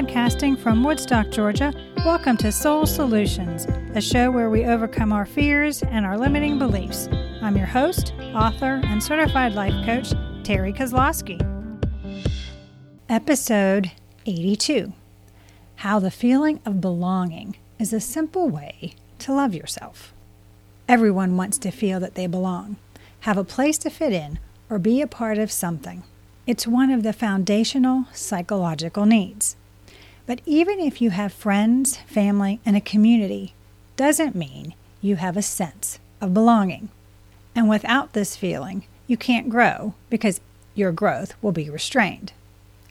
Podcasting from Woodstock, Georgia, welcome to Soul Solutions, a show where we overcome our fears and our limiting beliefs. I'm your host, author, and certified life coach, Terri Kozlowski. Episode 82 How the feeling of belonging is a simple way to love yourself. Everyone wants to feel that they belong, have a place to fit in, or be a part of something. It's one of the foundational psychological needs. But even if you have friends, family, and a community, doesn't mean you have a sense of belonging. And without this feeling, you can't grow because your growth will be restrained.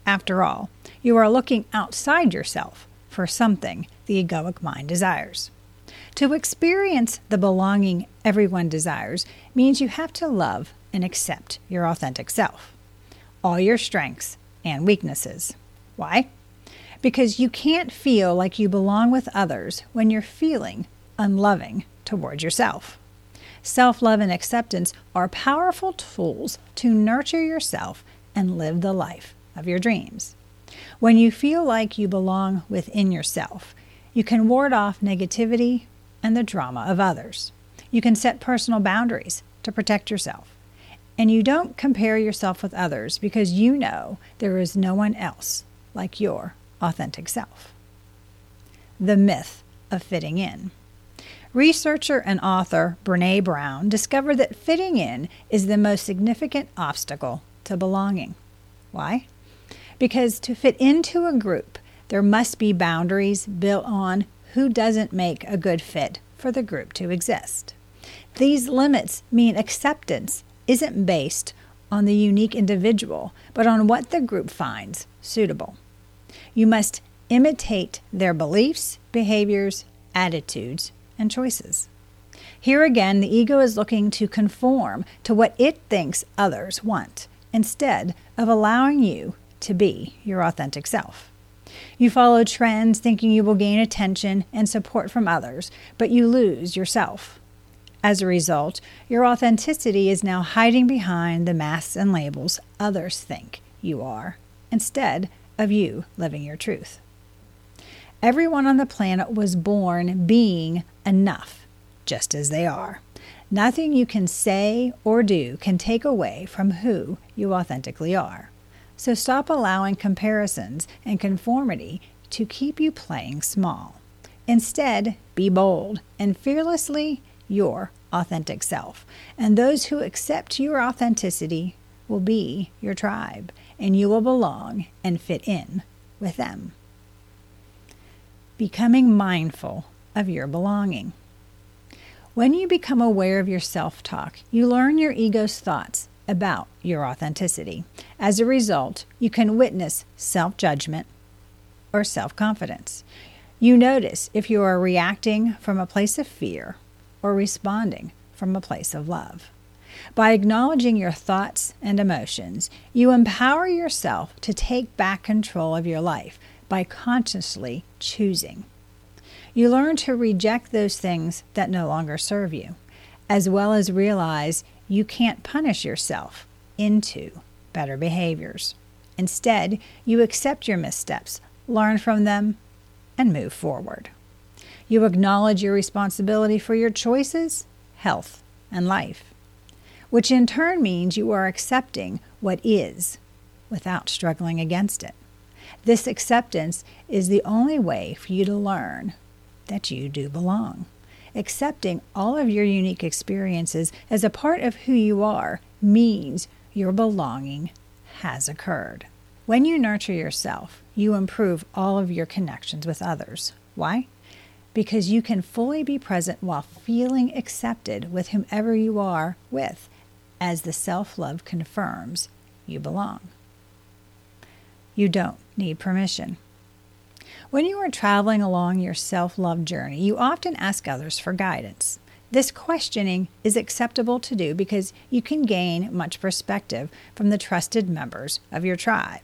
After all, you are looking outside yourself for something the egoic mind desires. To experience the belonging everyone desires means you have to love and accept your authentic self all your strengths and weaknesses. Why? Because you can't feel like you belong with others when you're feeling unloving towards yourself. Self love and acceptance are powerful tools to nurture yourself and live the life of your dreams. When you feel like you belong within yourself, you can ward off negativity and the drama of others. You can set personal boundaries to protect yourself. And you don't compare yourself with others because you know there is no one else like your authentic self. The myth of fitting in. Researcher and author Brene Brown discovered that fitting in is the most significant obstacle to belonging. Why? Because to fit into a group, there must be boundaries built on who doesn't make a good fit for the group to exist. These limits mean acceptance isn't based on the unique individual, but on what the group finds suitable. You must imitate their beliefs, behaviors, attitudes, and choices. Here again, the ego is looking to conform to what it thinks others want instead of allowing you to be your authentic self. You follow trends thinking you will gain attention and support from others, but you lose yourself. As a result, your authenticity is now hiding behind the masks and labels others think you are, instead of you living your truth. Everyone on the planet was born being enough, just as they are. Nothing you can say or do can take away from who you authentically are. So stop allowing comparisons and conformity to keep you playing small. Instead, be bold and fearlessly your authentic self. And those who accept your authenticity will be your tribe, and you will belong and fit in with them. Becoming mindful of your belonging. When you become aware of your self talk, you learn your ego's thoughts about your authenticity. As a result, you can witness self judgment or self confidence. You notice if you are reacting from a place of fear or responding from a place of love. By acknowledging your thoughts and emotions, you empower yourself to take back control of your life by consciously choosing. You learn to reject those things that no longer serve you, as well as realize you can't punish yourself into better behaviors. Instead, you accept your missteps, learn from them, and move forward. You acknowledge your responsibility for your choices, health, and life, which in turn means you are accepting what is without struggling against it. This acceptance is the only way for you to learn that you do belong. Accepting all of your unique experiences as a part of who you are means your belonging has occurred. When you nurture yourself, you improve all of your connections with others. Why? because you can fully be present while feeling accepted with whomever you are with, as the self love confirms you belong. You don't need permission. When you are traveling along your self love journey, you often ask others for guidance. This questioning is acceptable to do because you can gain much perspective from the trusted members of your tribe.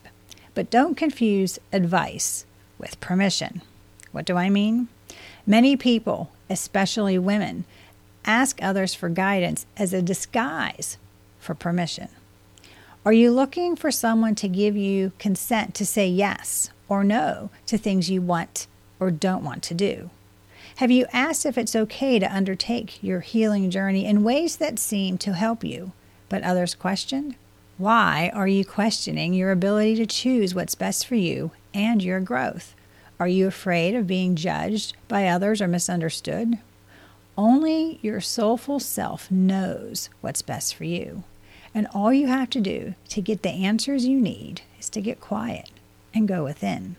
But don't confuse advice with permission. What do I mean? Many people, especially women, ask others for guidance as a disguise for permission. Are you looking for someone to give you consent to say yes or no to things you want or don't want to do? Have you asked if it's okay to undertake your healing journey in ways that seem to help you, but others questioned? Why are you questioning your ability to choose what's best for you and your growth? Are you afraid of being judged by others or misunderstood? Only your soulful self knows what's best for you. And all you have to do to get the answers you need is to get quiet and go within.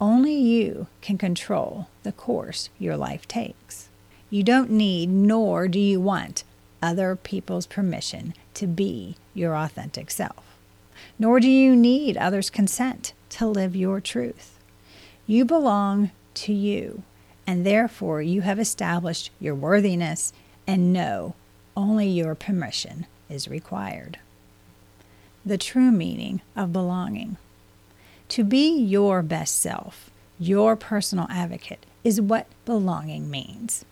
Only you can control the course your life takes. You don't need, nor do you want, other people's permission to be your authentic self. Nor do you need others' consent to live your truth. You belong to you, and therefore you have established your worthiness and know only your permission is required. The true meaning of belonging. To be your best self, your personal advocate, is what belonging means.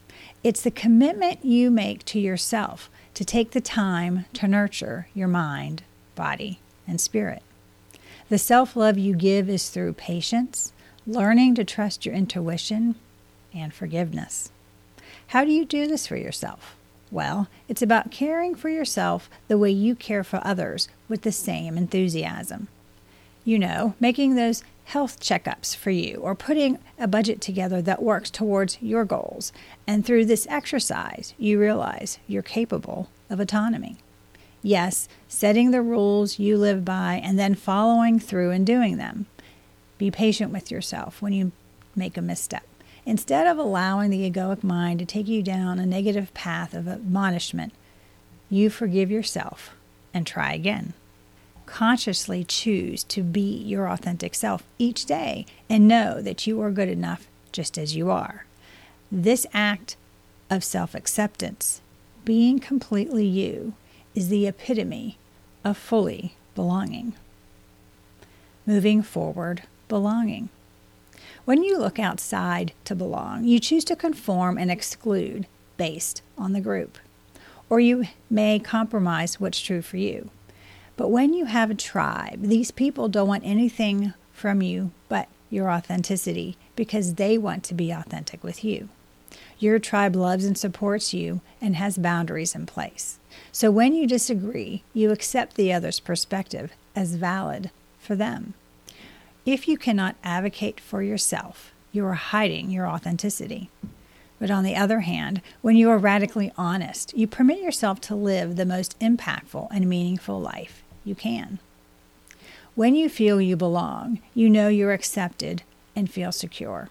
It's the commitment you make to yourself to take the time to nurture your mind, body, and spirit. The self love you give is through patience, learning to trust your intuition, and forgiveness. How do you do this for yourself? Well, it's about caring for yourself the way you care for others with the same enthusiasm you know, making those health checkups for you or putting a budget together that works towards your goals. And through this exercise, you realize you're capable of autonomy. Yes, setting the rules you live by and then following through and doing them. Be patient with yourself when you make a misstep. Instead of allowing the egoic mind to take you down a negative path of admonishment, you forgive yourself and try again consciously choose to be your authentic self each day and know that you are good enough just as you are. This act of self acceptance, being completely you, is the epitome of fully belonging. Moving forward, belonging. When you look outside to belong, you choose to conform and exclude based on the group. Or you may compromise what's true for you. But when you have a tribe, these people don't want anything from you but your authenticity because they want to be authentic with you. Your tribe loves and supports you and has boundaries in place. So when you disagree, you accept the other's perspective as valid for them. If you cannot advocate for yourself, you are hiding your authenticity. But on the other hand, when you are radically honest, you permit yourself to live the most impactful and meaningful life you can. When you feel you belong, you know you're accepted and feel secure.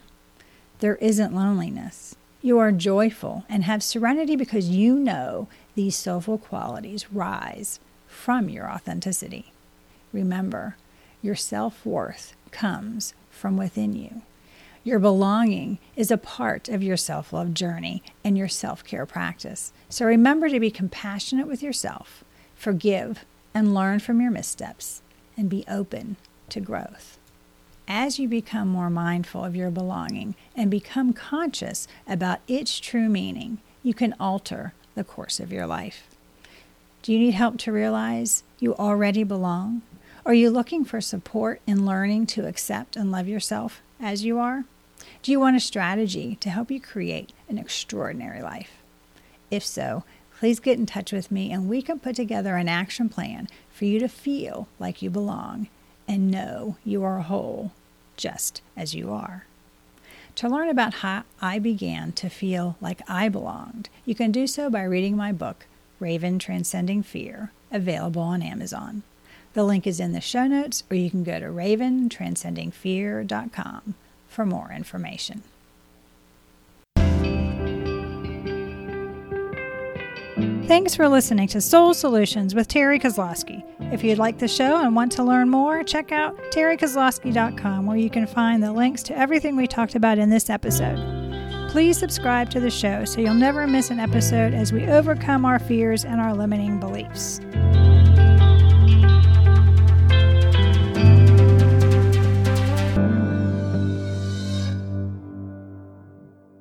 There isn't loneliness. You are joyful and have serenity because you know these soulful qualities rise from your authenticity. Remember, your self worth comes from within you. Your belonging is a part of your self love journey and your self care practice. So remember to be compassionate with yourself, forgive and learn from your missteps and be open to growth. As you become more mindful of your belonging and become conscious about its true meaning, you can alter the course of your life. Do you need help to realize you already belong? Are you looking for support in learning to accept and love yourself as you are? Do you want a strategy to help you create an extraordinary life? If so, please get in touch with me and we can put together an action plan for you to feel like you belong and know you are whole just as you are. To learn about how I began to feel like I belonged, you can do so by reading my book, Raven Transcending Fear, available on Amazon. The link is in the show notes, or you can go to raventranscendingfear.com for more information. Thanks for listening to Soul Solutions with Terri Kozlowski. If you'd like the show and want to learn more, check out terrikozlowski.com where you can find the links to everything we talked about in this episode. Please subscribe to the show so you'll never miss an episode as we overcome our fears and our limiting beliefs.